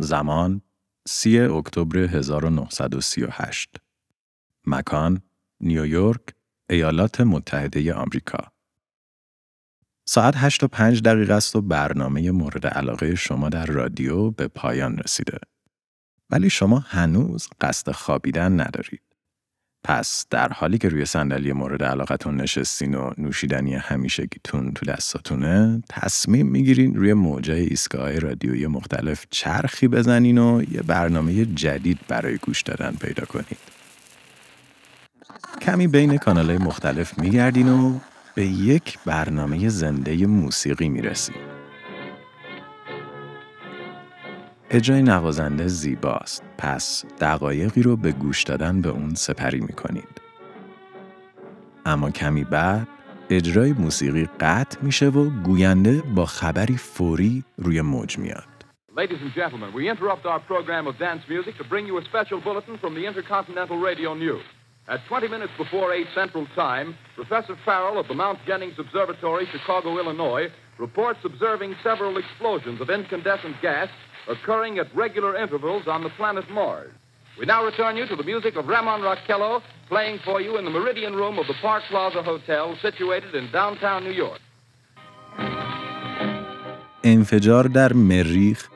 زمان 3 اکتبر 1938 مکان نیویورک ایالات متحده آمریکا ساعت 8 و 5 دقیقه است و برنامه مورد علاقه شما در رادیو به پایان رسیده. ولی شما هنوز قصد خوابیدن ندارید. پس در حالی که روی صندلی مورد علاقتون نشستین و نوشیدنی همیشگیتون تو دستاتونه تصمیم می‌گیرین روی موجای ایستگاه رادیویی مختلف چرخی بزنین و یه برنامه جدید برای گوش دادن پیدا کنید. کمی بین کانالهای مختلف میگردین و به یک برنامه زنده موسیقی می‌رسید. اجرای نوازنده زیباست پس دقایقی رو به گوش دادن به اون سپری می‌کنید. اما کمی بعد اجرای موسیقی قطع میشه و گوینده با خبری فوری روی موج میاد. Ladies and gentlemen, we interrupt our program of dance music to bring you a special bulletin from the Intercontinental Radio News. At 20 minutes before 8 Central Time, Professor Farrell of the Mount Jennings Observatory, Chicago, Illinois, reports observing several explosions of incandescent gas occurring at regular intervals on the planet Mars. We now return you to the music of Ramon Rockello, playing for you in the Meridian Room of the Park Plaza Hotel, situated in downtown New York. انفجار در مریخ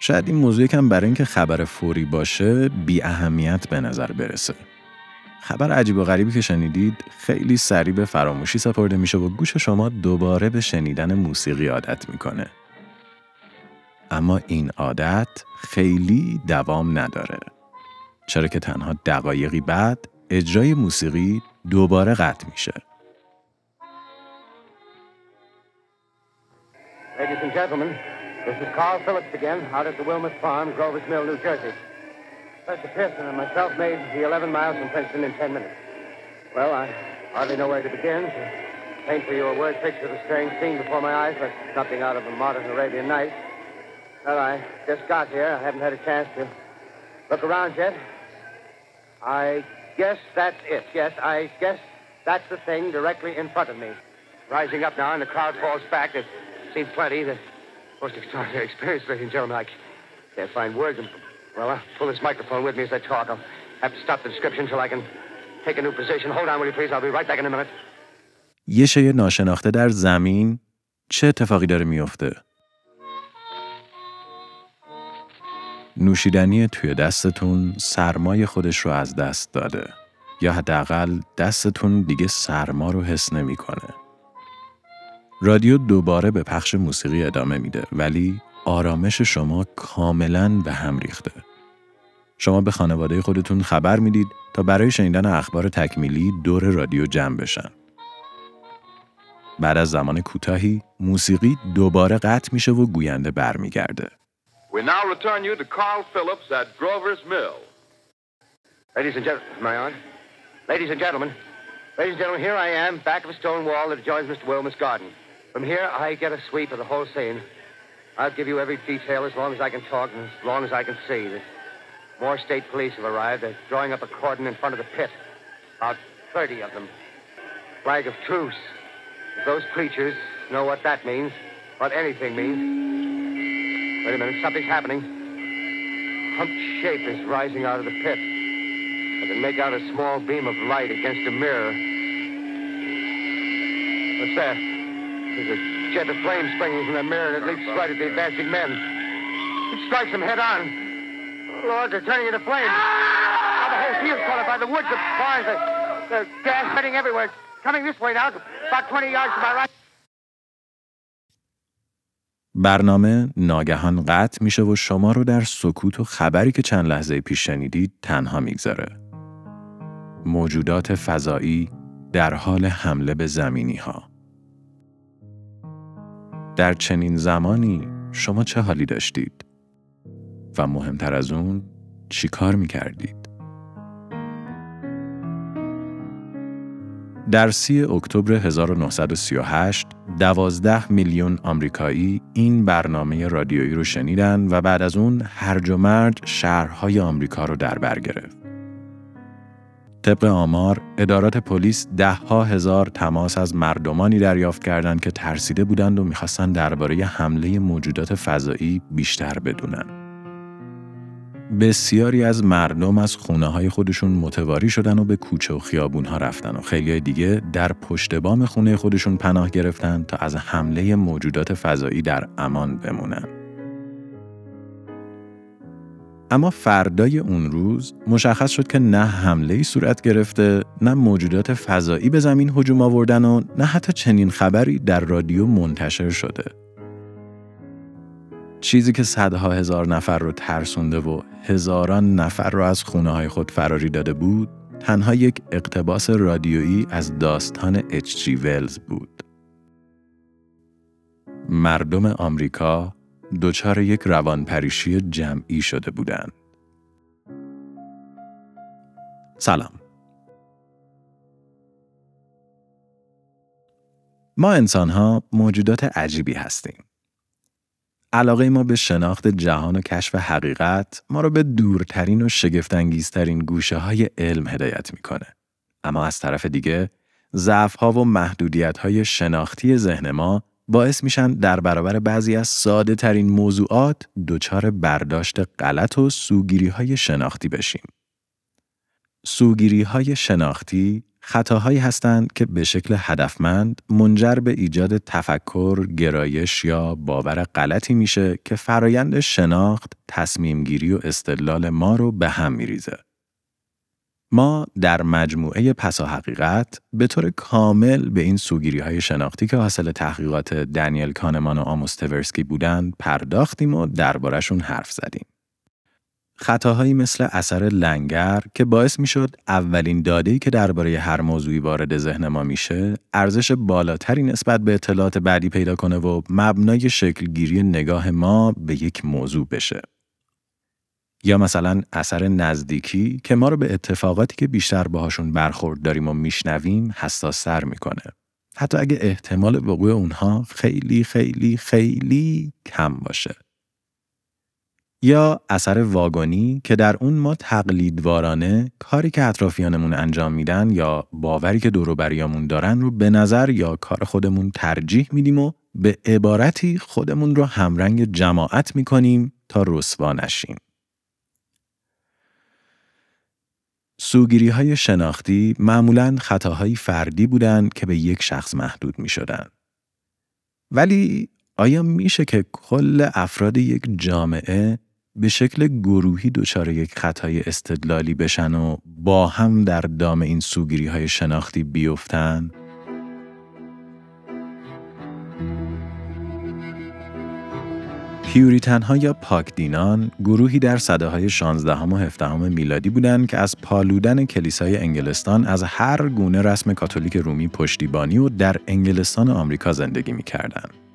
شاید این موضوع کم برای اینکه خبر فوری باشه بی اهمیت به نظر برسه. خبر عجیب و غریبی که شنیدید خیلی سریع به فراموشی سپرده میشه و گوش شما دوباره به شنیدن موسیقی عادت می‌کنه. اما این عادت خیلی دوام نداره. چرا که تنها دقایقی بعد اجرای موسیقی دوباره قطع میشه. Ladies and gentlemen, this is Carl again, out the Farm, Mill, New Jersey. And made the 11 miles in 10 minutes. Well, I hardly know where to begin. Paint for you a word picture of a strange scene before my eyes, but something out of a modern Arabian Night. Well, I just got here. I haven't had a chance to look around yet. I guess that's it. Yes, I guess that's the thing directly in front of me. Rising up now, and the crowd falls back. It seems plenty. The most extraordinary experience, ladies and gentlemen. I can't find words. Well, I'll pull this microphone with me as I talk. I'll have to stop the description until I can take a new position. Hold on, will you please? I'll be right back in a minute. یه شی ناشناخته در زمین چه اتفاقی داره میفته؟ نوشیدنی توی دستتون سرمای خودش رو از دست داده یا حداقل دستتون دیگه سرما رو حس نمی‌کنه. رادیو دوباره به پخش موسیقی ادامه میده ولی آرامش شما کاملا به هم ریخته. شما به خانواده خودتون خبر می‌دید تا برای شنیدن اخبار تکمیلی دور رادیو جمع بشن. بعد از زمان کوتاهی موسیقی دوباره قطع میشه و گوینده برمیگرده. We now return you to Carl Phillips at Grover's Mill. Ladies and gentlemen, I on? Ladies and gentlemen, ladies and gentlemen, here I am, back of a stone wall that adjoins Mr. Wilmer's garden. From here, I get a sweep of the whole scene. I'll give you every detail as long as I can talk and as long as I can see. The more state police have arrived. They're drawing up a cordon in front of the pit. About 30 of them. Flag of truce. If those preachers know what that means, what anything means. Wait a minute, something's happening. Humped shape is rising out of the pit. I can make out a small beam of light against a mirror. What's that? There's a jet of flame springing from the mirror and it leaps right at the advancing men. It strikes them head on. Lord, they're turning into flames. Now the whole field's caught up by the woods, the barns, the, gas spreading everywhere. Coming this way now, about 20 yards to my right. برنامه ناگهان قطع میشه و شما رو در سکوت و خبری که چند لحظه پیش شنیدید تنها می‌گذاره. موجودات فضایی در حال حمله به زمینی ها. در چنین زمانی شما چه حالی داشتید؟ و مهمتر از اون چی کار می کردید؟ در سی اکتبر 1938 دوازده میلیون آمریکایی این برنامه رادیویی رو شنیدن و بعد از اون هرج و مرج شهرهای آمریکا رو در بر گرفت. طبق آمار، ادارات پلیس ده ها هزار تماس از مردمانی دریافت کردند که ترسیده بودند و می‌خواستند درباره حمله موجودات فضایی بیشتر بدونن. بسیاری از مردم از خونه های خودشون متواری شدن و به کوچه و خیابون ها رفتن و خیلی دیگه در پشت بام خونه خودشون پناه گرفتن تا از حمله موجودات فضایی در امان بمونن. اما فردای اون روز مشخص شد که نه حمله ای صورت گرفته، نه موجودات فضایی به زمین هجوم آوردن و نه حتی چنین خبری در رادیو منتشر شده. چیزی که صدها هزار نفر رو ترسونده و هزاران نفر رو از خونه های خود فراری داده بود، تنها یک اقتباس رادیویی از داستان اچ ولز بود. مردم آمریکا دچار یک روانپریشی جمعی شده بودند. سلام. ما انسان ها موجودات عجیبی هستیم. علاقه ما به شناخت جهان و کشف حقیقت ما را به دورترین و شگفتانگیزترین گوشه های علم هدایت می‌کنه. اما از طرف دیگه ضعف ها و محدودیت های شناختی ذهن ما باعث میشن در برابر بعضی از ساده ترین موضوعات دچار برداشت غلط و سوگیری های شناختی بشیم. سوگیری های شناختی خطاهایی هستند که به شکل هدفمند منجر به ایجاد تفکر، گرایش یا باور غلطی میشه که فرایند شناخت، تصمیم گیری و استدلال ما رو به هم میریزه. ما در مجموعه پسا حقیقت به طور کامل به این سوگیری های شناختی که حاصل تحقیقات دنیل کانمان و آموس تورسکی بودند پرداختیم و دربارشون حرف زدیم. خطاهایی مثل اثر لنگر که باعث می‌شد اولین داده‌ای که درباره هر موضوعی وارد ذهن ما میشه ارزش بالاتری نسبت به اطلاعات بعدی پیدا کنه و مبنای شکلگیری نگاه ما به یک موضوع بشه. یا مثلا اثر نزدیکی که ما رو به اتفاقاتی که بیشتر باهاشون برخورد داریم و میشنویم حساس سر می‌کنه. حتی اگه احتمال وقوع اونها خیلی خیلی خیلی کم باشه. یا اثر واگانی که در اون ما تقلیدوارانه کاری که اطرافیانمون انجام میدن یا باوری که دوروبریامون دارن رو به نظر یا کار خودمون ترجیح میدیم و به عبارتی خودمون رو همرنگ جماعت می‌کنیم تا رسوا نشیم. سوگیری های شناختی معمولا خطاهای فردی بودند که به یک شخص محدود می شدن. ولی آیا میشه که کل افراد یک جامعه به شکل گروهی دچار یک خطای استدلالی بشن و با هم در دام این سوگیری های شناختی بیفتن؟ پیوریتن ها یا پاکدینان گروهی در صده های 16 و 17 میلادی بودند که از پالودن کلیسای انگلستان از هر گونه رسم کاتولیک رومی پشتیبانی و در انگلستان آمریکا زندگی می کردن.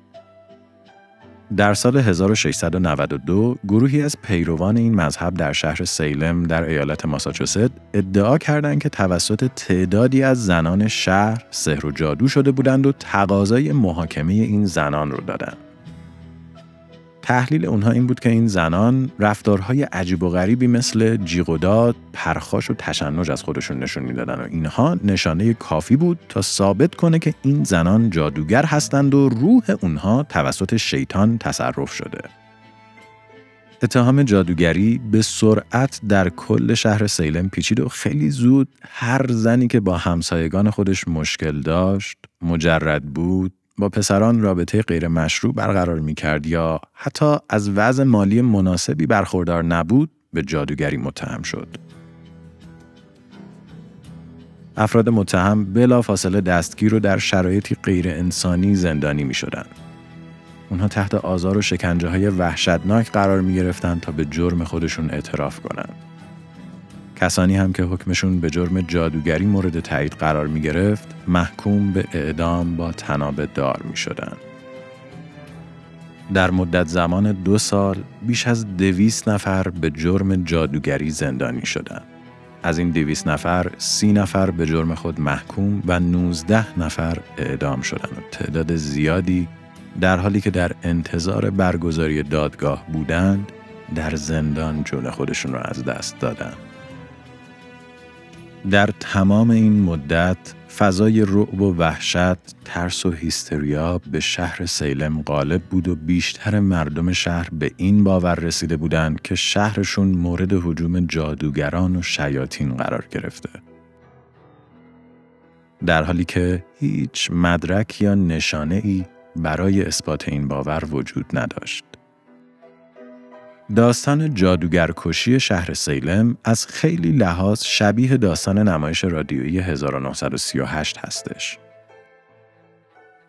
در سال 1692 گروهی از پیروان این مذهب در شهر سیلم در ایالت ماساچوست ادعا کردند که توسط تعدادی از زنان شهر سحر و جادو شده بودند و تقاضای محاکمه این زنان رو دادند. تحلیل اونها این بود که این زنان رفتارهای عجیب و غریبی مثل جیغ و داد، پرخاش و تشنج از خودشون نشون می‌دادن و اینها نشانه کافی بود تا ثابت کنه که این زنان جادوگر هستند و روح اونها توسط شیطان تصرف شده. اتهام جادوگری به سرعت در کل شهر سیلم پیچید و خیلی زود هر زنی که با همسایگان خودش مشکل داشت، مجرد بود، با پسران رابطه غیر مشروع برقرار می کرد یا حتی از وضع مالی مناسبی برخوردار نبود به جادوگری متهم شد. افراد متهم بلا فاصله دستگیر و در شرایطی غیر انسانی زندانی می شدن. اونها تحت آزار و شکنجه های وحشتناک قرار می گرفتن تا به جرم خودشون اعتراف کنند. کسانی هم که حکمشون به جرم جادوگری مورد تایید قرار می گرفت محکوم به اعدام با تناب دار می شدن. در مدت زمان دو سال بیش از دویست نفر به جرم جادوگری زندانی شدند. از این دویست نفر سی نفر به جرم خود محکوم و 19 نفر اعدام شدند تعداد زیادی در حالی که در انتظار برگزاری دادگاه بودند در زندان جون خودشون را از دست دادند. در تمام این مدت فضای رعب و وحشت، ترس و هیستریا به شهر سیلم غالب بود و بیشتر مردم شهر به این باور رسیده بودند که شهرشون مورد حجوم جادوگران و شیاطین قرار گرفته. در حالی که هیچ مدرک یا نشانه ای برای اثبات این باور وجود نداشت. داستان جادوگرکشی شهر سیلم از خیلی لحاظ شبیه داستان نمایش رادیویی 1938 هستش.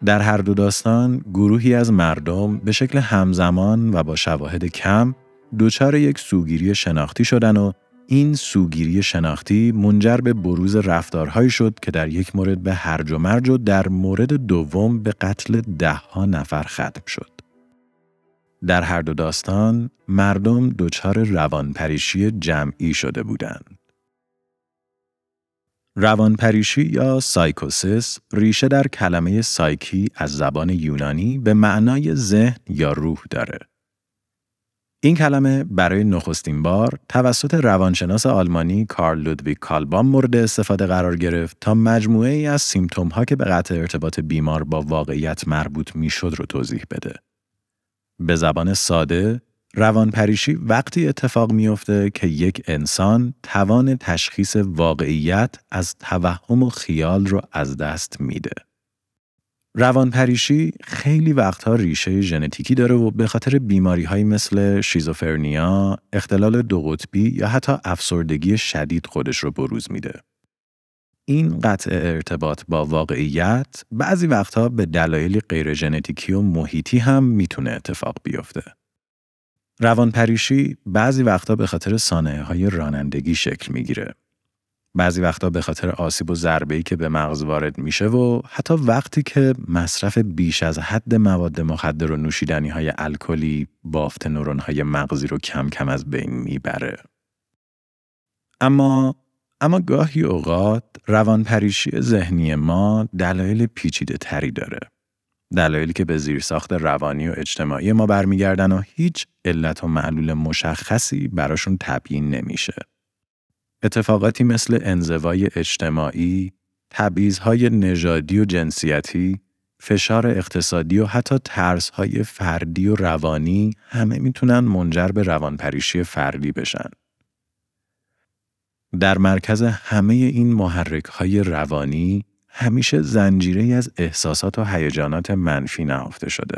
در هر دو داستان گروهی از مردم به شکل همزمان و با شواهد کم دچار یک سوگیری شناختی شدن و این سوگیری شناختی منجر به بروز رفتارهایی شد که در یک مورد به هرج و مرج و در مورد دوم به قتل دهها نفر ختم شد. در هر دو داستان مردم دچار روانپریشی جمعی شده بودند. روانپریشی یا سایکوسیس ریشه در کلمه سایکی از زبان یونانی به معنای ذهن یا روح داره. این کلمه برای نخستین بار توسط روانشناس آلمانی کارل لودویگ کالبام مورد استفاده قرار گرفت تا مجموعه ای از سیمتوم ها که به قطع ارتباط بیمار با واقعیت مربوط می‌شد رو توضیح بده. به زبان ساده، روانپریشی وقتی اتفاق میافته که یک انسان توان تشخیص واقعیت از توهم و خیال رو از دست میده. روانپریشی خیلی وقتها ریشه ژنتیکی داره و به خاطر بیماری های مثل شیزوفرنیا، اختلال دو قطبی یا حتی افسردگی شدید خودش رو بروز میده. این قطع ارتباط با واقعیت بعضی وقتها به دلایلی غیر ژنتیکی و محیطی هم می‌تونه اتفاق بیفته. روانپریشی بعضی وقتها به خاطر سانحه های رانندگی شکل می‌گیره. بعضی وقتا به خاطر آسیب و ضربه‌ای که به مغز وارد میشه و حتی وقتی که مصرف بیش از حد مواد مخدر و نوشیدنی های الکلی بافت نورون های مغزی رو کم کم از بین می‌بره. اما اما گاهی اوقات روانپریشی ذهنی ما دلایل پیچیده تری داره. دلایلی که به زیرساخت روانی و اجتماعی ما برمیگردن و هیچ علت و معلول مشخصی براشون تبیین نمیشه. اتفاقاتی مثل انزوای اجتماعی، تبعیضهای نژادی و جنسیتی، فشار اقتصادی و حتی ترسهای فردی و روانی همه می‌تونن منجر به روانپریشی فردی بشن. در مرکز همه این محرک های روانی همیشه زنجیره از احساسات و هیجانات منفی نهفته شده.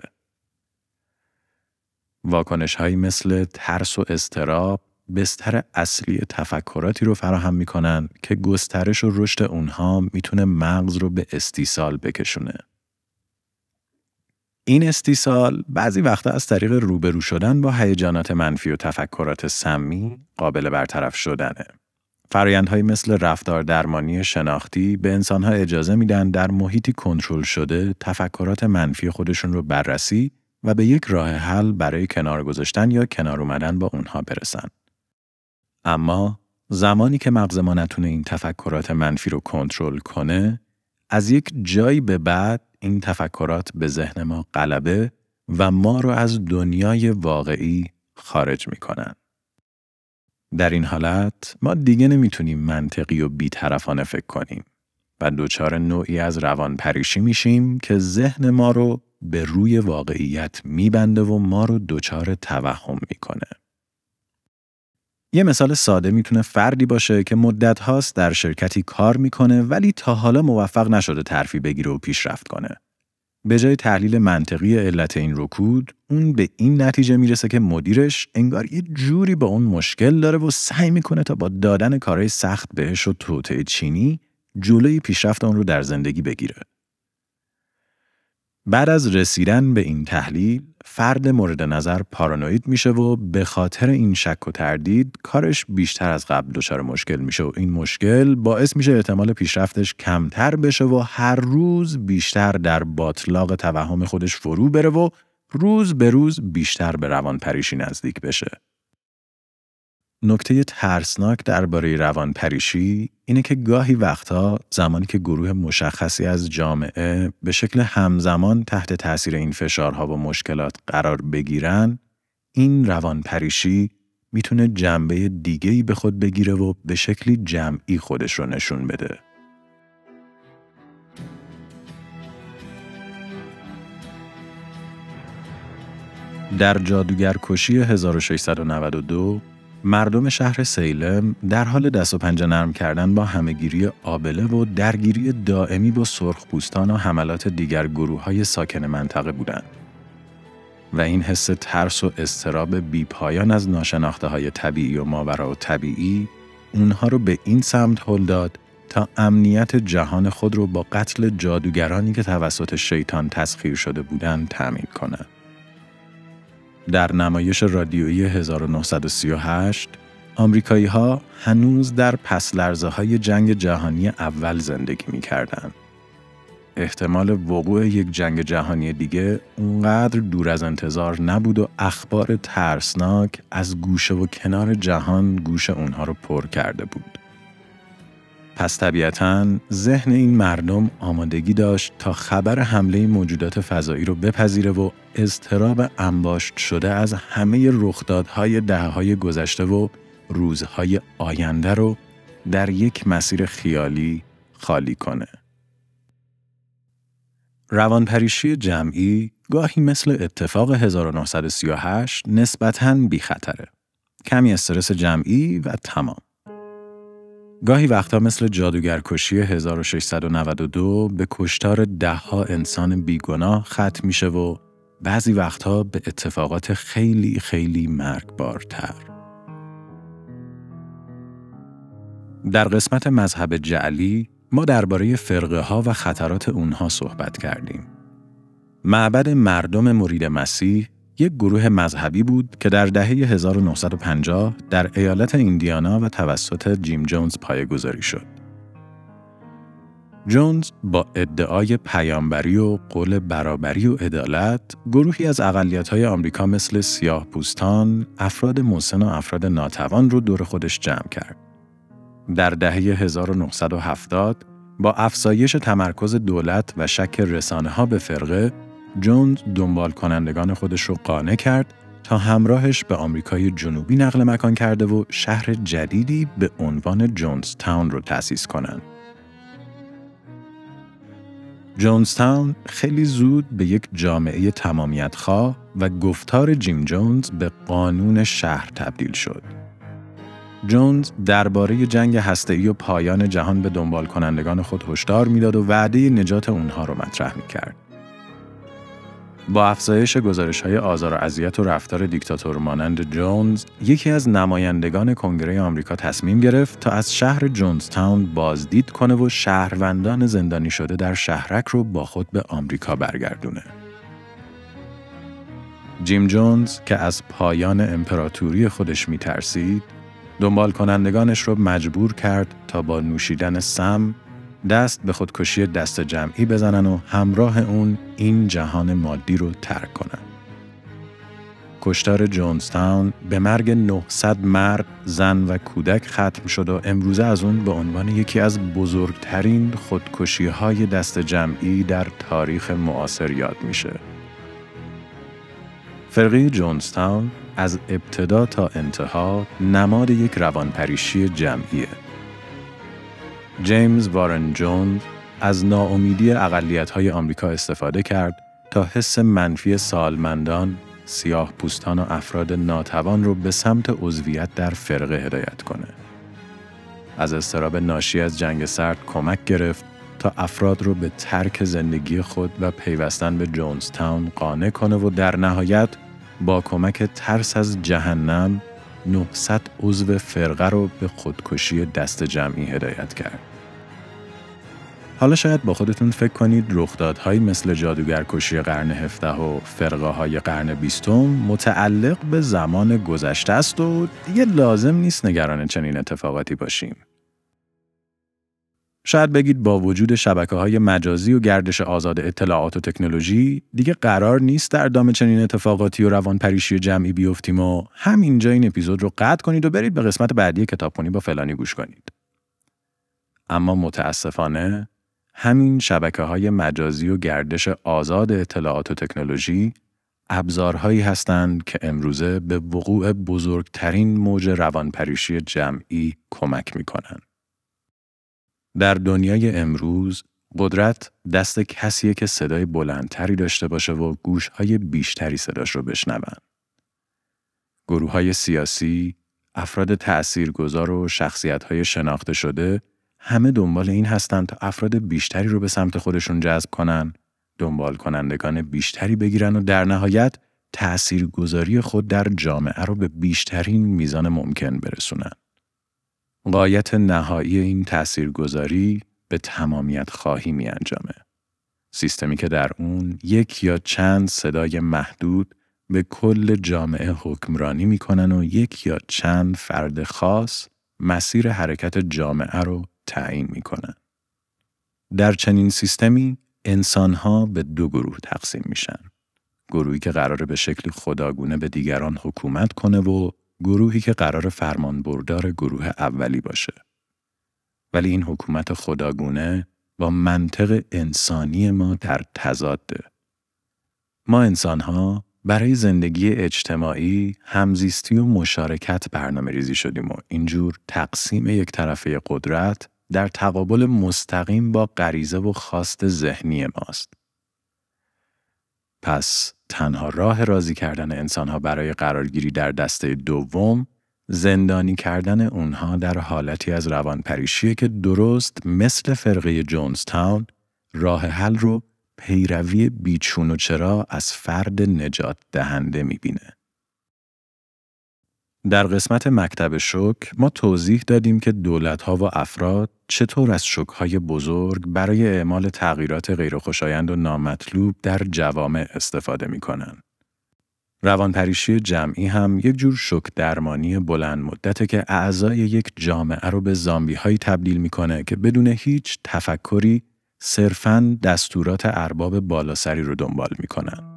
واکنش هایی مثل ترس و استراب بستر اصلی تفکراتی رو فراهم می‌کنن که گسترش و رشد اونها می‌تونه مغز رو به استیصال بکشونه. این استیصال بعضی وقتا از طریق روبرو شدن با هیجانات منفی و تفکرات سمی قابل برطرف شدنه. فرایندهایی مثل رفتار درمانی شناختی به انسانها اجازه میدن در محیطی کنترل شده تفکرات منفی خودشون رو بررسی و به یک راه حل برای کنار گذاشتن یا کنار اومدن با اونها برسن. اما زمانی که مغز ما نتونه این تفکرات منفی رو کنترل کنه، از یک جایی به بعد این تفکرات به ذهن ما غلبه و ما رو از دنیای واقعی خارج می‌کنن. در این حالت ما دیگه نمی‌تونیم منطقی و بیطرفانه فکر کنیم و دچار نوعی از روان پریشی میشیم که ذهن ما رو به روی واقعیت میبنده و ما رو دچار توهم می‌کنه. یه مثال ساده می‌تونه فردی باشه که مدت هاست در شرکتی کار می‌کنه ولی تا حالا موفق نشده ترفی بگیره و پیشرفت کنه. به جای تحلیل منطقی علت این رکود، اون به این نتیجه می‌رسه که مدیرش انگار یه جوری با اون مشکل داره و سعی می‌کنه تا با دادن کارهای سخت بهش و توطعه چینی جلوی پیشرفت اون رو در زندگی بگیره. بعد از رسیدن به این تحلیل، فرد مورد نظر پارانوید میشه و به خاطر این شک و تردید کارش بیشتر از قبل دچار مشکل میشه و این مشکل باعث میشه احتمال پیشرفتش کمتر بشه و هر روز بیشتر در باطلاق توهم خودش فرو بره و روز به روز بیشتر به روان پریشی نزدیک بشه. نکته ترسناک درباره روان پریشی اینه که گاهی وقتها زمانی که گروه مشخصی از جامعه به شکل همزمان تحت تاثیر این فشارها و مشکلات قرار بگیرن این روان پریشی می‌تونه جنبه دیگهی به خود بگیره و به شکلی جمعی خودش رو نشون بده. در جادوگرکشی 1692 مردم شهر سیلم در حال دست و پنجه نرم کردن با همهگیری آبله و درگیری دائمی با سرخپوستان و حملات دیگر گروه های ساکن منطقه بودند. و این حس ترس و استراب بیپایان از ناشناخته های طبیعی و ماورا و طبیعی اونها رو به این سمت هل داد تا امنیت جهان خود رو با قتل جادوگرانی که توسط شیطان تسخیر شده بودند تأمین کنند. در نمایش رادیویی 1938 آمریکایی ها هنوز در پس لرزه های جنگ جهانی اول زندگی می کردن. احتمال وقوع یک جنگ جهانی دیگه اونقدر دور از انتظار نبود و اخبار ترسناک از گوشه و کنار جهان گوش اونها رو پر کرده بود. پس طبیعتا ذهن این مردم آمادگی داشت تا خبر حمله موجودات فضایی رو بپذیره و اضطراب انباشت شده از همه رخدادهای دههای گذشته و روزهای آینده رو در یک مسیر خیالی خالی کنه. روانپریشی جمعی گاهی مثل اتفاق 1938 نسبتاً بی خطره. کمی استرس جمعی و تمام. گاهی وقتا مثل جادوگرکشی 1692 به کشتار دهها انسان بیگناه ختم میشه و بعضی وقتها به اتفاقات خیلی خیلی مرگبارتر. در قسمت مذهب جعلی ما درباره فرقه ها و خطرات اونها صحبت کردیم. معبد مردم مرید مسیح یک گروه مذهبی بود که در دهه 1950 در ایالت ایندیانا و توسط جیم جونز پایگذاری شد. جونز با ادعای پیامبری و قول برابری و عدالت گروهی از های آمریکا مثل سیاه پوستان، افراد مسن و افراد ناتوان رو دور خودش جمع کرد. در دهه 1970 با افزایش تمرکز دولت و شک رسانه ها به فرقه جونز دنبال کنندگان خودش رو قانع کرد تا همراهش به آمریکای جنوبی نقل مکان کرده و شهر جدیدی به عنوان جونز تاون رو تأسیس کنند. جونز تاون خیلی زود به یک جامعه تمامیت خواه و گفتار جیم جونز به قانون شهر تبدیل شد. جونز درباره جنگ هسته‌ای و پایان جهان به دنبال کنندگان خود هشدار می‌داد و وعده نجات اونها رو مطرح می کرد. با افزایش گزارش های آزار و اذیت و رفتار دیکتاتور مانند جونز، یکی از نمایندگان کنگره آمریکا تصمیم گرفت تا از شهر جونز تاون بازدید کنه و شهروندان زندانی شده در شهرک رو با خود به آمریکا برگردونه. جیم جونز که از پایان امپراتوری خودش میترسید، دنبال کنندگانش رو مجبور کرد تا با نوشیدن سم دست به خودکشی دست جمعی بزنن و همراه اون این جهان مادی رو ترک کنن. کشتار جونستاون به مرگ 900 مرد، زن و کودک ختم شد و امروزه از اون به عنوان یکی از بزرگترین خودکشی های دست جمعی در تاریخ معاصر یاد میشه. فرقی جونستاون از ابتدا تا انتها نماد یک روانپریشی جمعیه. جیمز وارن جونز از ناامیدی های آمریکا استفاده کرد تا حس منفی سالمندان، سیاه پوستان و افراد ناتوان رو به سمت عضویت در فرقه هدایت کنه. از استراب ناشی از جنگ سرد کمک گرفت تا افراد رو به ترک زندگی خود و پیوستن به جونز تاون قانع کنه و در نهایت با کمک ترس از جهنم 900 عضو فرقه رو به خودکشی دست جمعی هدایت کرد. حالا شاید با خودتون فکر کنید رخدادهایی مثل جادوگرکشی قرن 17 و فرقه های قرن 20 متعلق به زمان گذشته است و دیگه لازم نیست نگران چنین اتفاقاتی باشیم. شاید بگید با وجود شبکه های مجازی و گردش آزاد اطلاعات و تکنولوژی دیگه قرار نیست در دام چنین اتفاقاتی و روانپریشی جمعی بیفتیم و همینجا این اپیزود رو قطع کنید و برید به قسمت بعدی کتابخونی با فلانی گوش کنید. اما متاسفانه همین شبکه های مجازی و گردش آزاد اطلاعات و تکنولوژی ابزارهایی هستند که امروزه به وقوع بزرگترین موج روانپریشی جمعی کمک می کنند. در دنیای امروز قدرت دست کسیه که صدای بلندتری داشته باشه و گوشهای بیشتری صداش رو بشنون. گروه های سیاسی، افراد تأثیرگذار و شخصیت های شناخته شده همه دنبال این هستند تا افراد بیشتری رو به سمت خودشون جذب کنن، دنبال کنندگان بیشتری بگیرن و در نهایت تأثیرگذاری خود در جامعه رو به بیشترین میزان ممکن برسونن. قایت نهایی این تأثیرگذاری به تمامیت خواهی می انجامه. سیستمی که در اون یک یا چند صدای محدود به کل جامعه حکمرانی می‌کنن و یک یا چند فرد خاص مسیر حرکت جامعه رو تعیین می‌کنن. در چنین سیستمی انسانها به دو گروه تقسیم میشن. گروهی که قراره به شکل خداگونه به دیگران حکومت کنه و گروهی که قرار فرمان بردار گروه اولی باشه. ولی این حکومت خداگونه با منطق انسانی ما در تضاده. ما انسانها برای زندگی اجتماعی همزیستی و مشارکت برنامه ریزی شدیم و اینجور تقسیم یک طرفه قدرت در تقابل مستقیم با غریزه و خواست ذهنی ماست. پس تنها راه راضی کردن انسانها برای قرارگیری در دسته دوم زندانی کردن اونها در حالتی از روانپریشیه که درست مثل فرقه جونز راه حل رو پیروی بیچون و چرا از فرد نجات دهنده می‌بینه. در قسمت مکتب شک ما توضیح دادیم که دولتها و افراد چطور از شکهای بزرگ برای اعمال تغییرات غیرخوشایند و نامطلوب در جوامع استفاده می‌کنن. روانپریشی جمعی هم یک جور شک درمانی بلند مدته که اعضای یک جامعه رو به زامبی هایی تبدیل می‌کنه که بدون هیچ تفکری صرفاً دستورات ارباب بالاسری رو دنبال می‌کنن.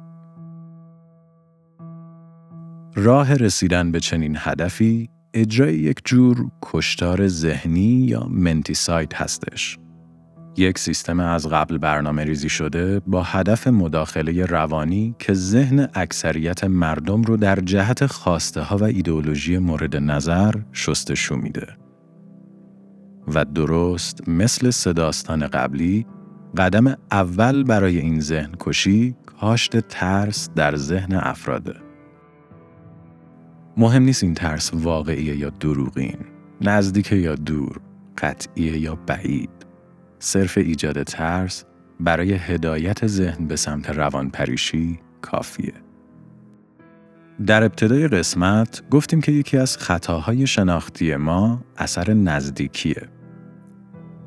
راه رسیدن به چنین هدفی اجرای یک جور کشتار ذهنی یا منتی سایت هستش. یک سیستم از قبل برنامه ریزی شده با هدف مداخله روانی که ذهن اکثریت مردم رو در جهت خواسته ها و ایدئولوژی مورد نظر شستشو میده. و درست مثل صداستان قبلی قدم اول برای این ذهن کشی کاشت ترس در ذهن افراده. مهم نیست این ترس واقعیه یا دروغین، نزدیک یا دور، قطعیه یا بعید. صرف ایجاد ترس برای هدایت ذهن به سمت روانپریشی کافیه. در ابتدای قسمت گفتیم که یکی از خطاهای شناختی ما اثر نزدیکیه.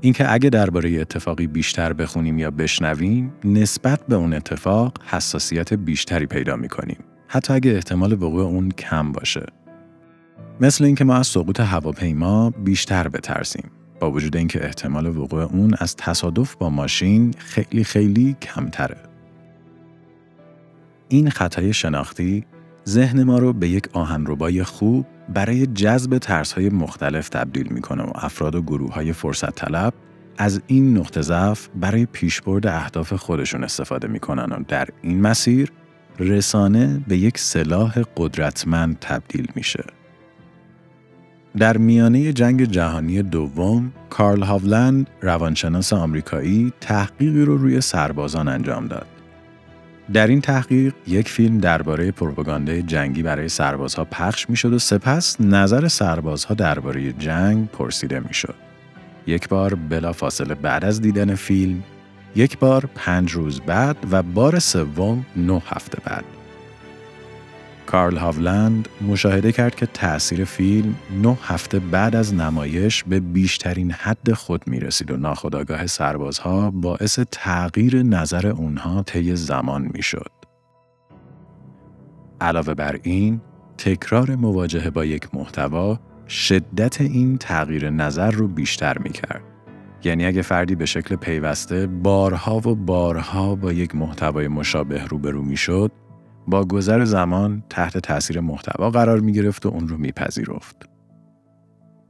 اینکه اگه درباره اتفاقی بیشتر بخونیم یا بشنویم نسبت به اون اتفاق حساسیت بیشتری پیدا می‌کنیم حتی اگه احتمال وقوع اون کم باشه. مثل اینکه ما از سقوط هواپیما بیشتر بترسیم. با وجود اینکه احتمال وقوع اون از تصادف با ماشین خیلی خیلی کمتره. این خطای شناختی ذهن ما رو به یک آهنربای خوب برای جذب های مختلف تبدیل می‌کنه و افراد و گروه های فرصت طلب از این نقطه ضعف برای پیشبرد اهداف خودشون استفاده می‌کنن و در این مسیر رسانه به یک سلاح قدرتمند تبدیل میشه. در میانه جنگ جهانی دوم، کارل هاولند، روانشناس آمریکایی، تحقیقی رو روی سربازان انجام داد. در این تحقیق یک فیلم درباره پروپاگاندای جنگی برای سربازها پخش می‌شد و سپس نظر سربازها درباره جنگ پرسیده می‌شد. یک بار بلا فاصله بعد از دیدن فیلم، یک بار پنج روز بعد و بار سوم نه هفته بعد. کارل هاولند مشاهده کرد که تأثیر فیلم نه هفته بعد از نمایش به بیشترین حد خود می رسید و ناخداگاه سربازها باعث تغییر نظر اونها طی زمان می شد. علاوه بر این، تکرار مواجهه با یک محتوا شدت این تغییر نظر رو بیشتر می کرد. یعنی اگه فردی به شکل پیوسته بارها و بارها با یک محتوای مشابه روبرو می شد، با گذر زمان تحت تاثیر محتوا قرار می گرفت و اون رو میپذیرفت.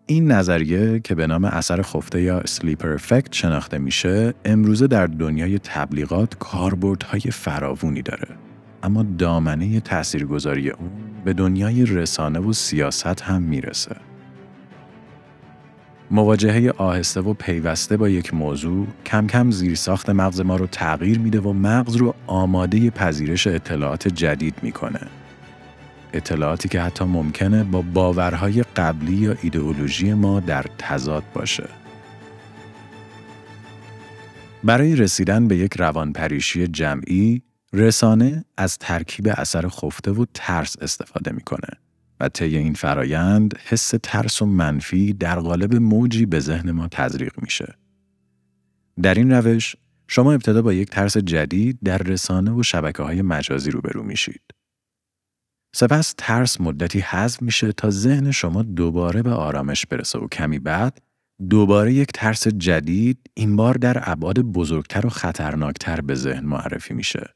این نظریه که به نام اثر خفته یا سلیپر افکت شناخته میشه امروزه در دنیای تبلیغات کاربردهای فراوونی داره اما دامنه تاثیرگذاری اون به دنیای رسانه و سیاست هم می‌رسه مواجهه آهسته و پیوسته با یک موضوع کم کم زیرساخت مغز ما رو تغییر میده و مغز رو آماده پذیرش اطلاعات جدید می‌کنه. اطلاعاتی که حتی ممکنه با باورهای قبلی یا ایدئولوژی ما در تضاد باشه. برای رسیدن به یک روانپریشی جمعی، رسانه از ترکیب اثر خفته و ترس استفاده می‌کنه و طی این فرایند حس ترس و منفی در قالب موجی به ذهن ما تزریق میشه. در این روش شما ابتدا با یک ترس جدید در رسانه و شبکه های مجازی روبرو میشید. سپس ترس مدتی حذف میشه تا ذهن شما دوباره به آرامش برسه و کمی بعد دوباره یک ترس جدید این بار در ابعاد بزرگتر و خطرناکتر به ذهن معرفی میشه.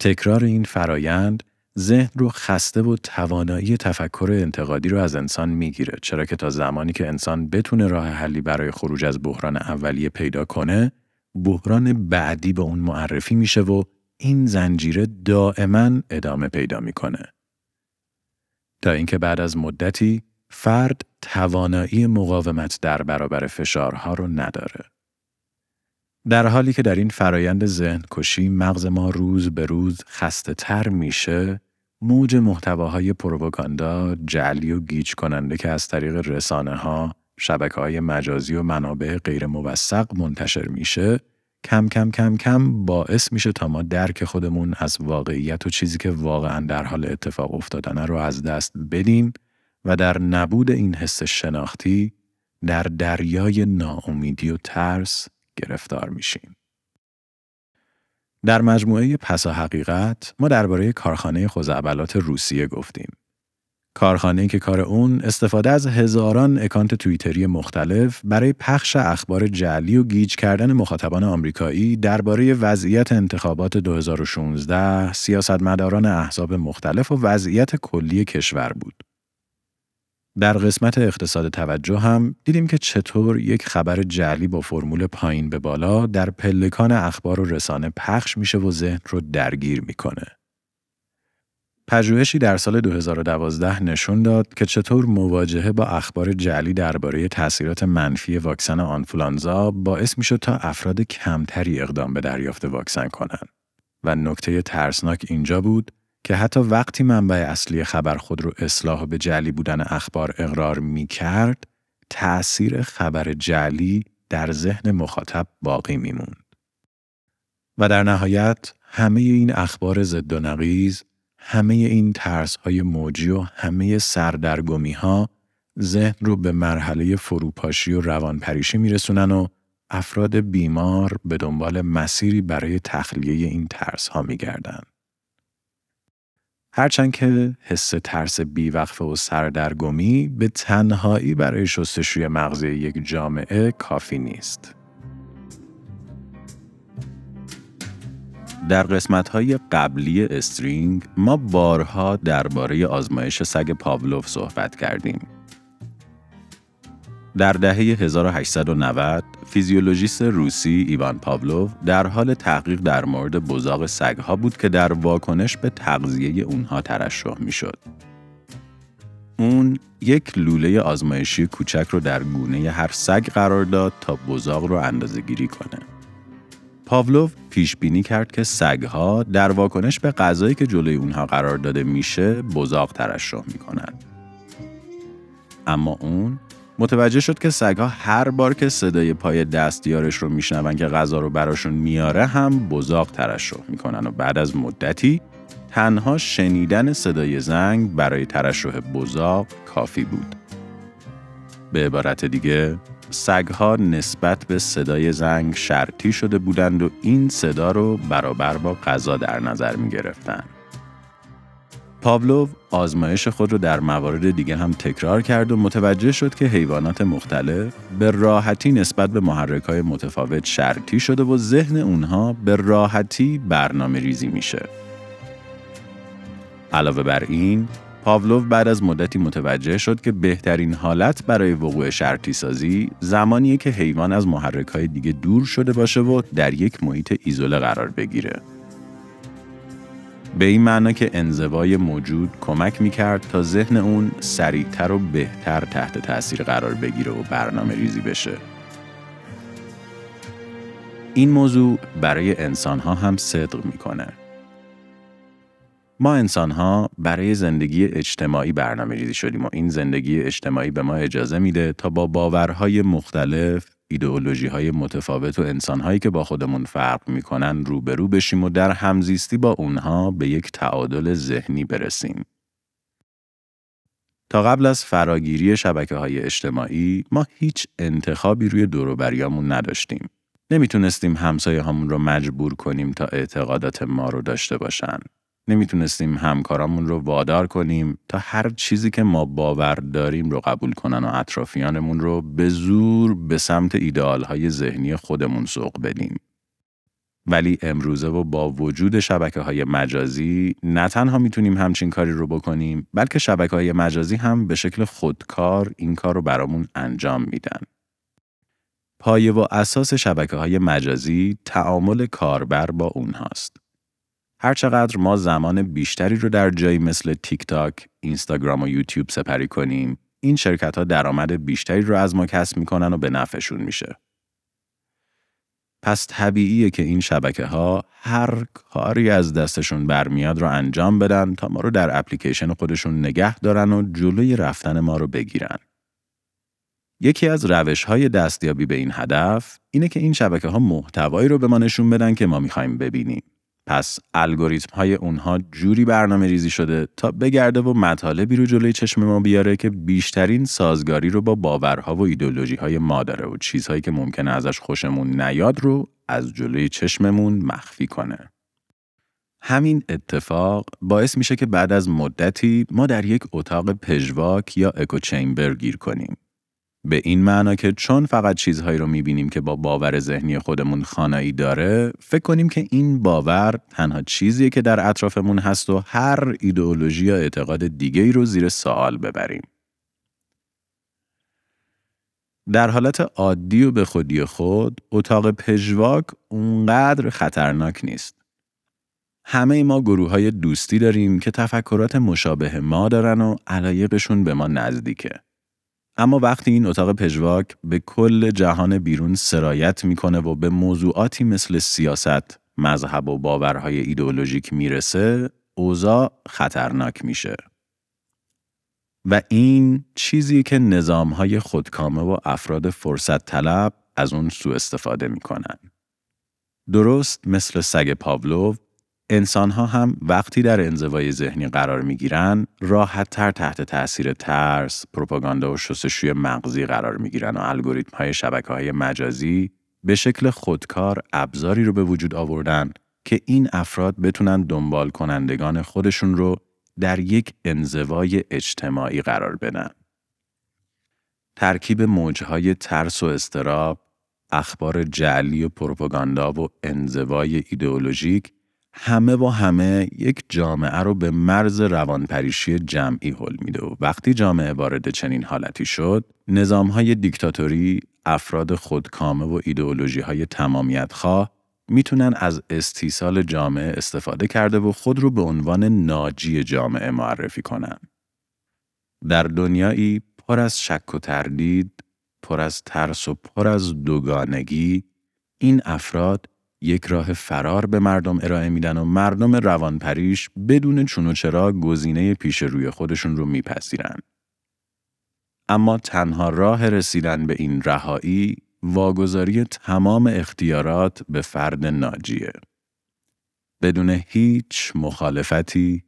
تکرار این فرایند ذهن رو خسته و توانایی تفکر انتقادی رو از انسان می‌گیره. چرا که تا زمانی که انسان بتونه راه حلی برای خروج از بحران اولیه پیدا کنه بحران بعدی به اون معرفی میشه و این زنجیره دائما ادامه پیدا می‌کنه. تا اینکه بعد از مدتی فرد توانایی مقاومت در برابر فشارها رو نداره. در حالی که در این فرایند ذهن کشی مغز ما روز به روز خسته تر میشه، موج محتواهای پروپاگاندا، جعلی و گیج کننده که از طریق رسانه ها، شبکه های مجازی و منابع غیر موثق منتشر میشه، کم کم کم کم باعث میشه تا ما درک خودمون از واقعیت و چیزی که واقعا در حال اتفاق افتادنه رو از دست بدیم و در نبود این حس شناختی در دریای ناامیدی و ترس گرفتار میشیم. در مجموعه پسا حقیقت ما درباره کارخانه خزعبلات روسیه گفتیم. کارخانه که کار اون استفاده از هزاران اکانت توییتری مختلف برای پخش اخبار جعلی و گیج کردن مخاطبان آمریکایی درباره وضعیت انتخابات 2016 سیاستمداران احزاب مختلف و وضعیت کلی کشور بود. در قسمت اقتصاد توجه هم دیدیم که چطور یک خبر جعلی با فرمول پایین به بالا در پلکان اخبار و رسانه پخش میشه و ذهن رو درگیر می‌کنه. پژوهشی در سال 2012 نشون داد که چطور مواجهه با اخبار جعلی درباره تاثیرات منفی واکسن آنفولانزا باعث می‌شد تا افراد کمتری اقدام به دریافت واکسن کنند. و نکته ترسناک اینجا بود که حتی وقتی منبع اصلی خبر خود رو اصلاح به جعلی بودن اخبار اقرار می کرد، تأثیر خبر جعلی در ذهن مخاطب باقی می موند. و در نهایت همه این اخبار ضد و نقیز، همه این ترس های موجی و همه سردرگمی ها ذهن رو به مرحله فروپاشی و روانپریشی میرسونن و افراد بیمار به دنبال مسیری برای تخلیه این ترس ها میگردن. هرچند که حس ترس بیوقفه و سردرگمی به تنهایی برای شستشوی مغزی یک جامعه کافی نیست. در قسمت های قبلی استرینگ ما بارها درباره آزمایش سگ پاولوف صحبت کردیم در دهه 1890 فیزیولوژیست روسی ایوان پاولوف در حال تحقیق در مورد بزاق سگها بود که در واکنش به تغذیه اونها ترشح می‌شد. اون یک لوله آزمایشی کوچک رو در گونه هر سگ قرار داد تا بزاق رو اندازه گیری کنه. پاولوف پیش بینی کرد که سگها در واکنش به غذایی که جلوی اونها قرار داده میشه بزاق ترشح می‌کنند. اما اون متوجه شد که سگها هر بار که صدای پای دستیارش رو میشنون که غذا رو براشون میاره هم بزاق ترشح می‌کنن و بعد از مدتی تنها شنیدن صدای زنگ برای ترشح بزاق کافی بود. به عبارت دیگه سگها نسبت به صدای زنگ شرطی شده بودند و این صدا رو برابر با غذا در نظر می گرفتن. پاولوف آزمایش خود را در موارد دیگه هم تکرار کرد و متوجه شد که حیوانات مختلف به راحتی نسبت به محرک های متفاوت شرطی شده و ذهن اونها به راحتی برنامه ریزی میشه. علاوه بر این، پاولوف بعد از مدتی متوجه شد که بهترین حالت برای وقوع شرطی سازی زمانیه که حیوان از محرک های دیگه دور شده باشه و در یک محیط ایزوله قرار بگیره. به این معنا که انزوای موجود کمک می‌کرد تا ذهن اون سریعتر و بهتر تحت تاثیر قرار بگیره و برنامه ریزی بشه. این موضوع برای انسان ها هم صدق می‌کنه. ما انسان ها برای زندگی اجتماعی برنامه ریزی شدیم و این زندگی اجتماعی به ما اجازه میده تا با باورهای مختلف، ایدئولوژی های متفاوت و انسان هایی که با خودمون فرق می‌کنن روبرو بشیم و در همزیستی با اونها به یک تعادل ذهنی برسیم. تا قبل از فراگیری شبکه های اجتماعی ما هیچ انتخابی روی دوروبریامون نداشتیم. نمی‌تونستیم همسایه همون رو مجبور کنیم تا اعتقادات ما رو داشته باشن. نمی‌تونستیم همکارامون رو وادار کنیم تا هر چیزی که ما باور داریم رو قبول کنن و اطرافیانمون رو به زور به سمت ایدئال ذهنی خودمون سوق بدیم. ولی امروزه و با وجود شبکه های مجازی نه تنها می‌تونیم همچین کاری رو بکنیم بلکه شبکه های مجازی هم به شکل خودکار این کار رو برامون انجام میدن. پایه و اساس شبکه های مجازی تعامل کاربر با اونهاست. هرچقدر ما زمان بیشتری رو در جایی مثل تیک تاک، اینستاگرام و یوتیوب سپری کنیم، این شرکت ها درآمد بیشتری رو از ما کسب می‌کنن و به نفعشون میشه. پس طبیعیه که این شبکه ها هر کاری از دستشون برمیاد رو انجام بدن تا ما رو در اپلیکیشن خودشون نگه دارن و جلوی رفتن ما رو بگیرن. یکی از روش های دستیابی به این هدف اینه که این شبکه ها محتوایی رو به ما نشون بدن که ما می‌خوایم ببینیم. پس الگوریتم های اونها جوری برنامه ریزی شده تا بگرده و مطالبی رو جلوی چشم ما بیاره که بیشترین سازگاری رو با باورها و ایدولوژی های ما داره و چیزهایی که ممکنه ازش خوشمون نیاد رو از جلوی چشممون مخفی کنه. همین اتفاق باعث میشه که بعد از مدتی ما در یک اتاق پژواک یا اکو چیمبر گیر کنیم. به این معنا که چون فقط چیزهایی رو می‌بینیم که با باور ذهنی خودمون خانایی داره فکر کنیم که این باور تنها چیزیه که در اطرافمون هست و هر ایدئولوژی یا اعتقاد دیگه ای رو زیر سوال ببریم. در حالت عادی و به خودی خود اتاق پژواک اونقدر خطرناک نیست. همه ما گروه های دوستی داریم که تفکرات مشابه ما دارن و علایقشون به ما نزدیکه. اما وقتی این اتاق پژواک به کل جهان بیرون سرایت می‌کنه و به موضوعاتی مثل سیاست، مذهب و باورهای ایدئولوژیک می‌رسه، اوضاع خطرناک میشه. و این چیزی که نظامهای خودکامه و افراد فرصت طلب از اون سوء استفاده می‌کنن. درست مثل سگ پاولوف انسان ها هم وقتی در انزوای ذهنی قرار می گیرن راحت تر تحت تاثیر ترس، پروپاگاندا و شستشوی مغزی قرار می گیرن و الگوریتم های شبکه های مجازی به شکل خودکار ابزاری رو به وجود آوردن که این افراد بتونن دنبال کنندگان خودشون رو در یک انزوای اجتماعی قرار بدن. ترکیب موجهای ترس و استراب، اخبار جعلی و پروپاگاندا و انزوای ایدئولوژیک همه با همه یک جامعه رو به مرز روانپریشی جمعی حل میده و وقتی جامعه وارد چنین حالتی شد نظام های دیکتاتوری افراد خودکامه و ایدئولوژی های تمامیت خواه می‌تونن از استیصال جامعه استفاده کرده و خود رو به عنوان ناجی جامعه معرفی کنن. در دنیایی پر از شک و تردید، پر از ترس و پر از دوگانگی، این افراد یک راه فرار به مردم ارائه میدن و مردم روانپریش بدون چون و چرا گزینه پیش روی خودشون رو میپذیرن. اما تنها راه رسیدن به این رهایی واگذاری تمام اختیارات به فرد ناجیه. بدون هیچ مخالفتی،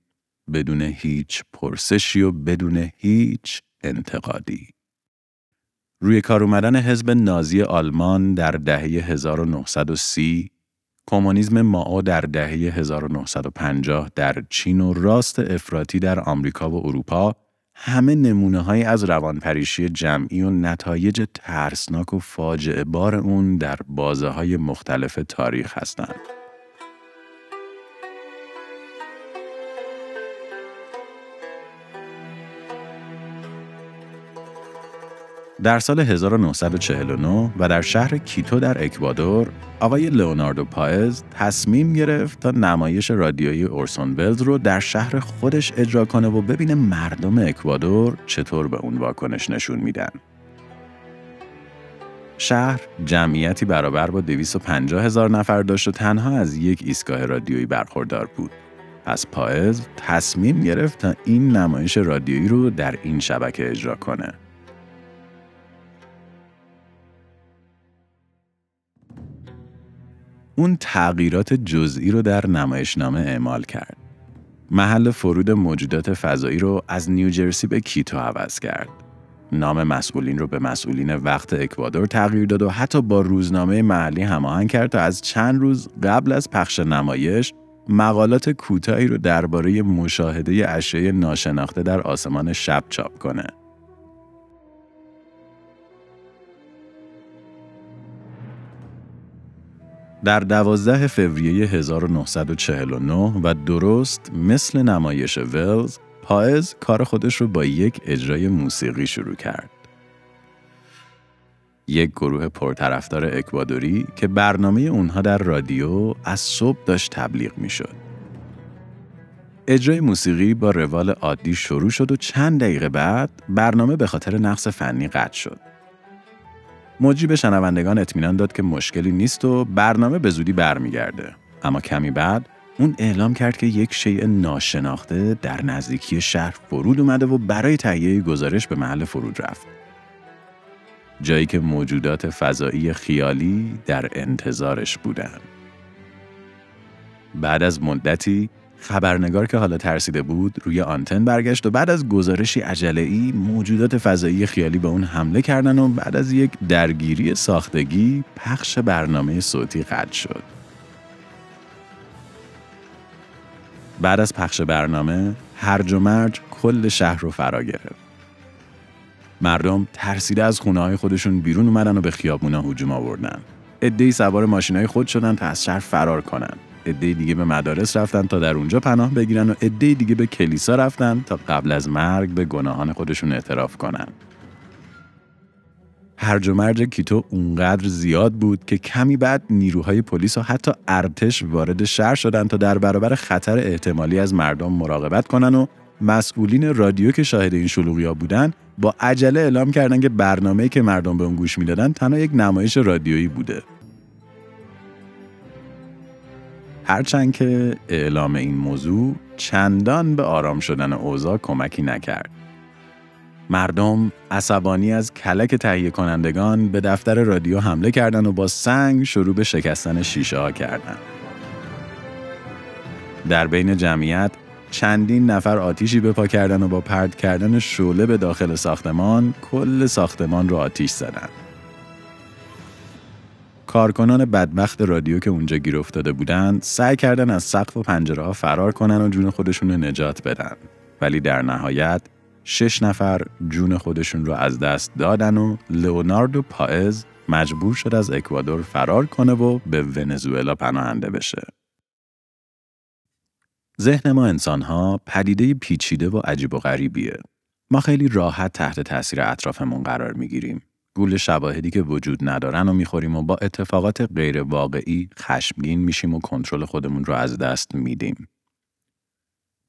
بدون هیچ پرسشی و بدون هیچ انتقادی. روی کار اومدن حزب نازی آلمان در دهه 1930 کمونیسم ماو در دهه 1950 در چین و راست افراطی در آمریکا و اروپا همه نمونه های از روانپریشی جمعی و نتایج ترسناک و فاجعه بار اون در بازه های مختلف تاریخ هستند. در سال 1949 و در شهر کیتو در اکوادور آقای لئوناردو پایز تصمیم گرفت تا نمایش رادیویی اورسون ولز رو در شهر خودش اجرا کنه و ببینه مردم اکوادور چطور به اون واکنش نشون میدن. شهر جمعیتی برابر با 250 هزار نفر داشت و تنها از یک ایستگاه رادیویی برخوردار بود. پس پایز تصمیم گرفت تا این نمایش رادیویی رو در این شبکه اجرا کنه. اون تغییرات جزئی رو در نمایشنامه اعمال کرد. محل فرود موجودات فضایی رو از نیوجرسی به کیتو عوض کرد. نام مسئولین رو به مسئولین وقت اکوادور تغییر داد و حتی با روزنامه محلی هماهنگ کرد تا از چند روز قبل از پخش نمایش مقالات کوتاهی رو درباره مشاهده اشیاء ناشناخته در آسمان شب چاپ کنه. در 12 فوریه 1949 و درست مثل نمایش ولز، پایز کار خودش رو با یک اجرای موسیقی شروع کرد. یک گروه پرطرفدار اکوادوری که برنامه اونها در رادیو از صبح داشت تبلیغ می شد. اجرای موسیقی با روال عادی شروع شد و چند دقیقه بعد برنامه به خاطر نقص فنی قطع شد. مجری به شنوندگان اطمینان داد که مشکلی نیست و برنامه به زودی برمیگرده. اما کمی بعد اون اعلام کرد که یک شیء ناشناخته در نزدیکی شهر فرود اومده و برای تهیه گزارش به محل فرود رفت. جایی که موجودات فضایی خیالی در انتظارش بودند. بعد از مدتی خبرنگار که حالا ترسیده بود روی آنتن برگشت و بعد از گزارشی ای موجودات فضایی خیالی به اون حمله کردن و بعد از یک درگیری ساختگی پخش برنامه صوتی قطع شد. بعد از پخش برنامه هرج و مرج کل شهر رو فرا گرفت. مردم ترسیده از خونه های خودشون بیرون اومدن و به خیابونا هجوم آوردن. عده‌ای سوار ماشینای خود شدن تا از شهر فرار کنن. عده دیگه به مدارس رفتن تا در اونجا پناه بگیرن و عده دیگه به کلیسا رفتن تا قبل از مرگ به گناهان خودشون اعتراف کنن. هرج و مرج کیتو اونقدر زیاد بود که کمی بعد نیروهای پلیس و حتی ارتش وارد شهر شدن تا در برابر خطر احتمالی از مردم مراقبت کنن و مسئولین رادیو که شاهد این شلوغی ها بودن با عجله اعلام کردن که برنامه‌ای که مردم به اون گوش می‌دادن تنها یک نمایش رادیویی بوده. هرچند که اعلام این موضوع چندان به آرام شدن اوضاع کمکی نکرد. مردم عصبانی از کلک تهیه کنندگان به دفتر رادیو حمله کردند و با سنگ شروع به شکستن شیشه ها کردند. در بین جمعیت چندین نفر آتیشی بپا کردن و با پرد کردن شعله به داخل ساختمان کل ساختمان رو آتیش زدند. کارکنان بدبخت رادیو که اونجا گیر افتاده بودند سعی کردن از سقف و پنجره ها فرار کنن و جون خودشون رو نجات بدن ولی در نهایت شش نفر جون خودشون رو از دست دادن و لئوناردو پائز مجبور شد از اکوادور فرار کنه و به ونزوئلا پناهنده بشه. ذهن ما انسان ها پدیده پیچیده و عجیب و غریبیه. ما خیلی راحت تحت تاثیر اطرافمون قرار می‌گیریم. گول شواهدی که وجود ندارن و می‌خوریم و با اتفاقات غیر واقعی خشمگین میشیم و کنترل خودمون رو از دست میدیم.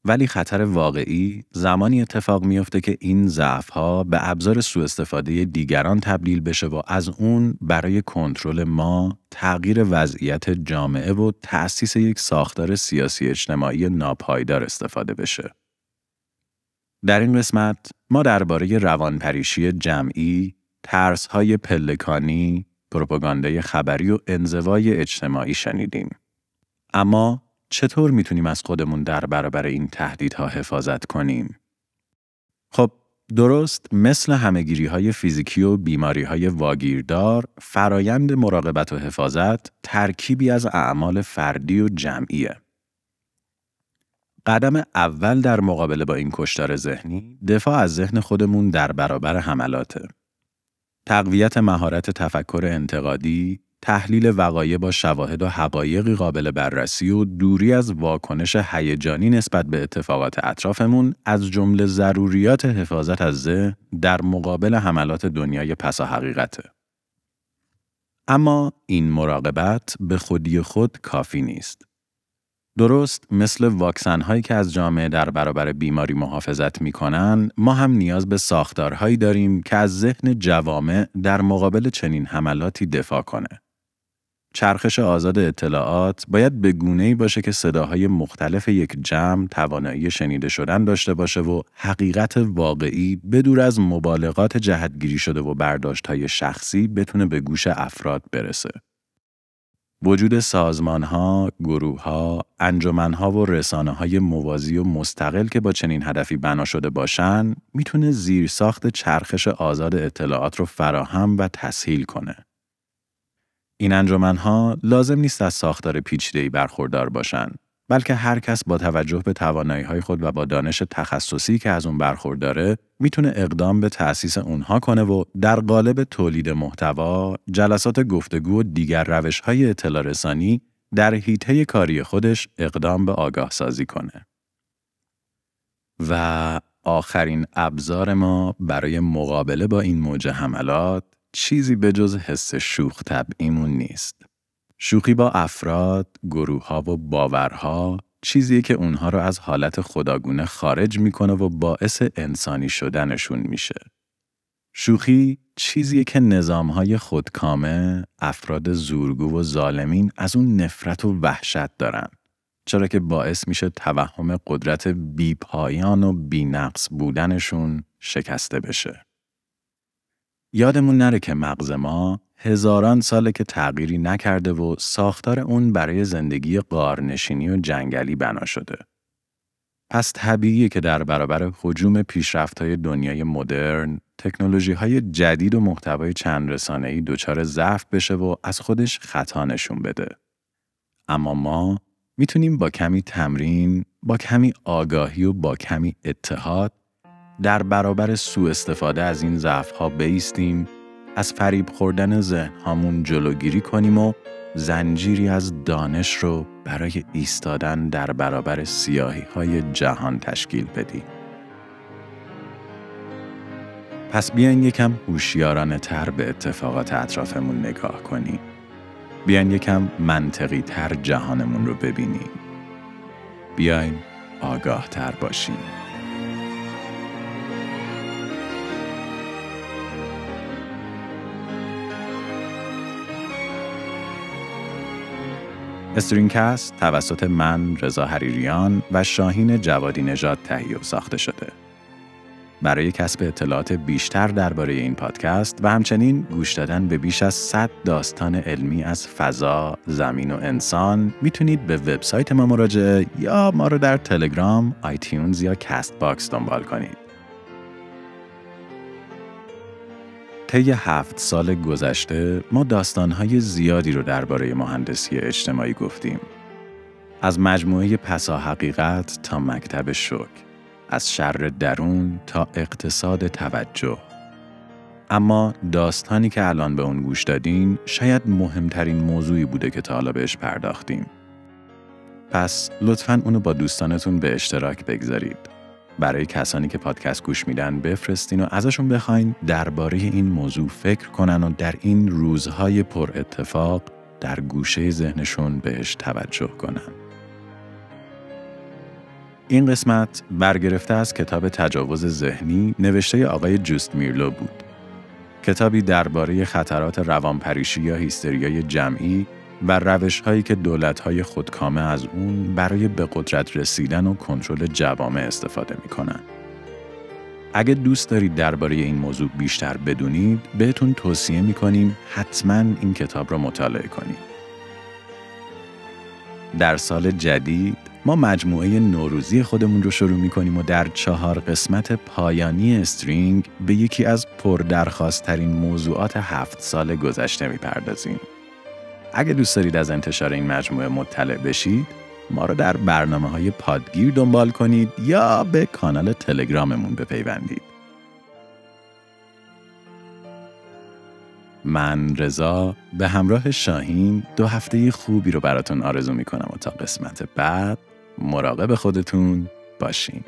ولی خطر واقعی زمانی اتفاق میافته که این ضعف ها به ابزار سوء استفاده دیگران تبدیل بشه و از اون برای کنترل ما تغییر وضعیت جامعه و تأسیس یک ساختار سیاسی اجتماعی ناپایدار استفاده بشه. در این قسمت ما درباره روانپریشی جمعی، ترس های پلکانی، پروپاگاندای خبری و انزوای اجتماعی شنیدیم. اما چطور می‌تونیم از خودمون در برابر این تهدیدها حفاظت کنیم؟ خب درست مثل همهگیری های فیزیکی و بیماری های واگیردار، فرایند مراقبت و حفاظت ترکیبی از اعمال فردی و جمعیه. قدم اول در مقابله با این کشتار ذهنی، دفاع از ذهن خودمون در برابر حملاته. تقویت مهارت تفکر انتقادی، تحلیل وقایع با شواهد و حقایقی قابل بررسی و دوری از واکنش هیجانی نسبت به اتفاقات اطرافمون از جمله ضروریات حفاظت از ذهن در مقابل حملات دنیای پسا حقیقته. اما این مراقبت به خودی خود کافی نیست. درست مثل واکسن هایی که از جامعه در برابر بیماری محافظت می‌کنن، ما هم نیاز به ساختارهایی داریم که از ذهن جوامع در مقابل چنین حملاتی دفاع کنه. چرخش آزاد اطلاعات باید به گونه‌ای باشه که صداهای مختلف یک جمع توانایی شنیده شدن داشته باشه و حقیقت واقعی بدور از مبالغات جهتگیری شده و برداشتهای شخصی بتونه به گوش افراد برسه. وجود سازمانها، گروهها، انجمنها و رسانه های موازی و مستقل که با چنین هدفی بنا شده باشن می‌تونه زیرساخت چرخش آزاد اطلاعات رو فراهم و تسهیل کنه. این انجمنها لازم نیست از ساختار پیچیده‌ای برخوردار باشند بلکه هر کس با توجه به توانایی خود و با دانش تخصصی که از اون برخورداره می‌تونه اقدام به تأسیس اونها کنه و در قالب تولید محتوا، جلسات گفتگو و دیگر روش های اطلاع رسانی در حیطه کاری خودش اقدام به آگاه سازی کنه. و آخرین ابزار ما برای مقابله با این موج حملات چیزی به جز حس شوخ طبعیمون نیست. شوخی با افراد، گروه ها و باورها چیزیه که اونها رو از حالت خداگونه خارج می‌کنه و باعث انسانی شدنشون میشه. شوخی چیزیه که نظامهای خودکامه، افراد زورگو و ظالمین از اون نفرت و وحشت دارن. چرا که باعث میشه توهم قدرت بیپایان و بینقص بودنشون شکسته بشه. یادمون نره که مغز ما هزاران ساله که تغییری نکرده و ساختار اون برای زندگی قارنشینی و جنگلی بنا شده. پس طبیعیه که در برابر حجوم های دنیای مدرن، تکنولوژی های جدید و محتوای چند رسانه‌ای دچار ضعف بشه و از خودش خطا نشون بده. اما ما می‌تونیم با کمی تمرین، با کمی آگاهی و با کمی اتحاد در برابر سوء استفاده از این ضعف ها بیستیم از فریب خوردن ذهن هامون جلوگیری کنیم و زنجیری از دانش رو برای ایستادن در برابر سیاهی های جهان تشکیل بدیم. پس بیاین یکم هوشیارانه تر به اتفاقات اطرافمون نگاه کنیم. بیاین یکم منطقی تر جهانمون رو ببینیم. بیاین آگاه تر باشیم. StringCast توسط من رضا حریریان و شاهین جوادی نژاد تهیه و ساخته شده. برای کسب اطلاعات بیشتر درباره این پادکست و همچنین گوش دادن به بیش از 100 داستان علمی از فضا، زمین و انسان می‌تونید به وبسایت ما مراجعه یا ما رو در تلگرام، iTunes یا Castbox دنبال کنید. طی هفت سال گذشته ما داستانهای زیادی رو درباره مهندسی اجتماعی گفتیم. از مجموعه پسا حقیقت تا مکتب شک. از شر درون تا اقتصاد توجه. اما داستانی که الان به اون گوش دادین شاید مهمترین موضوعی بوده که تا حالا بهش پرداختیم. پس لطفاً اونو با دوستانتون به اشتراک بگذارید. برای کسانی که پادکست گوش میدن بفرستین و ازشون بخواین درباره این موضوع فکر کنن و در این روزهای پر اتفاق در گوشه ذهنشون بهش توجه کنن. این قسمت برگرفته از کتاب تجاوز ذهنی نوشته آقای جوست میرلو بود. کتابی درباره خطرات روانپریشی یا هیستریای جمعی و روش هایی که دولت های خودکامه از اون برای به قدرت رسیدن و کنترل جوامع استفاده می‌کنن. اگه دوست دارید درباره این موضوع بیشتر بدونید، بهتون توصیه می‌کنیم حتما این کتاب را مطالعه کنید. در سال جدید ما مجموعه نوروزی خودمون رو شروع می‌کنیم و در چهار قسمت پایانی استرینگ به یکی از پردرخواستترین موضوعات هفت سال گذشته می‌پردازیم. اگه دوست دارید از انتشار این مجموعه مطلع بشید ما رو در برنامه های پادگیر دنبال کنید یا به کانال تلگراممون بپیوندید. من رضا به همراه شاهین دو هفته خوبی رو براتون آرزو می‌کنم و تا قسمت بعد مراقب خودتون باشین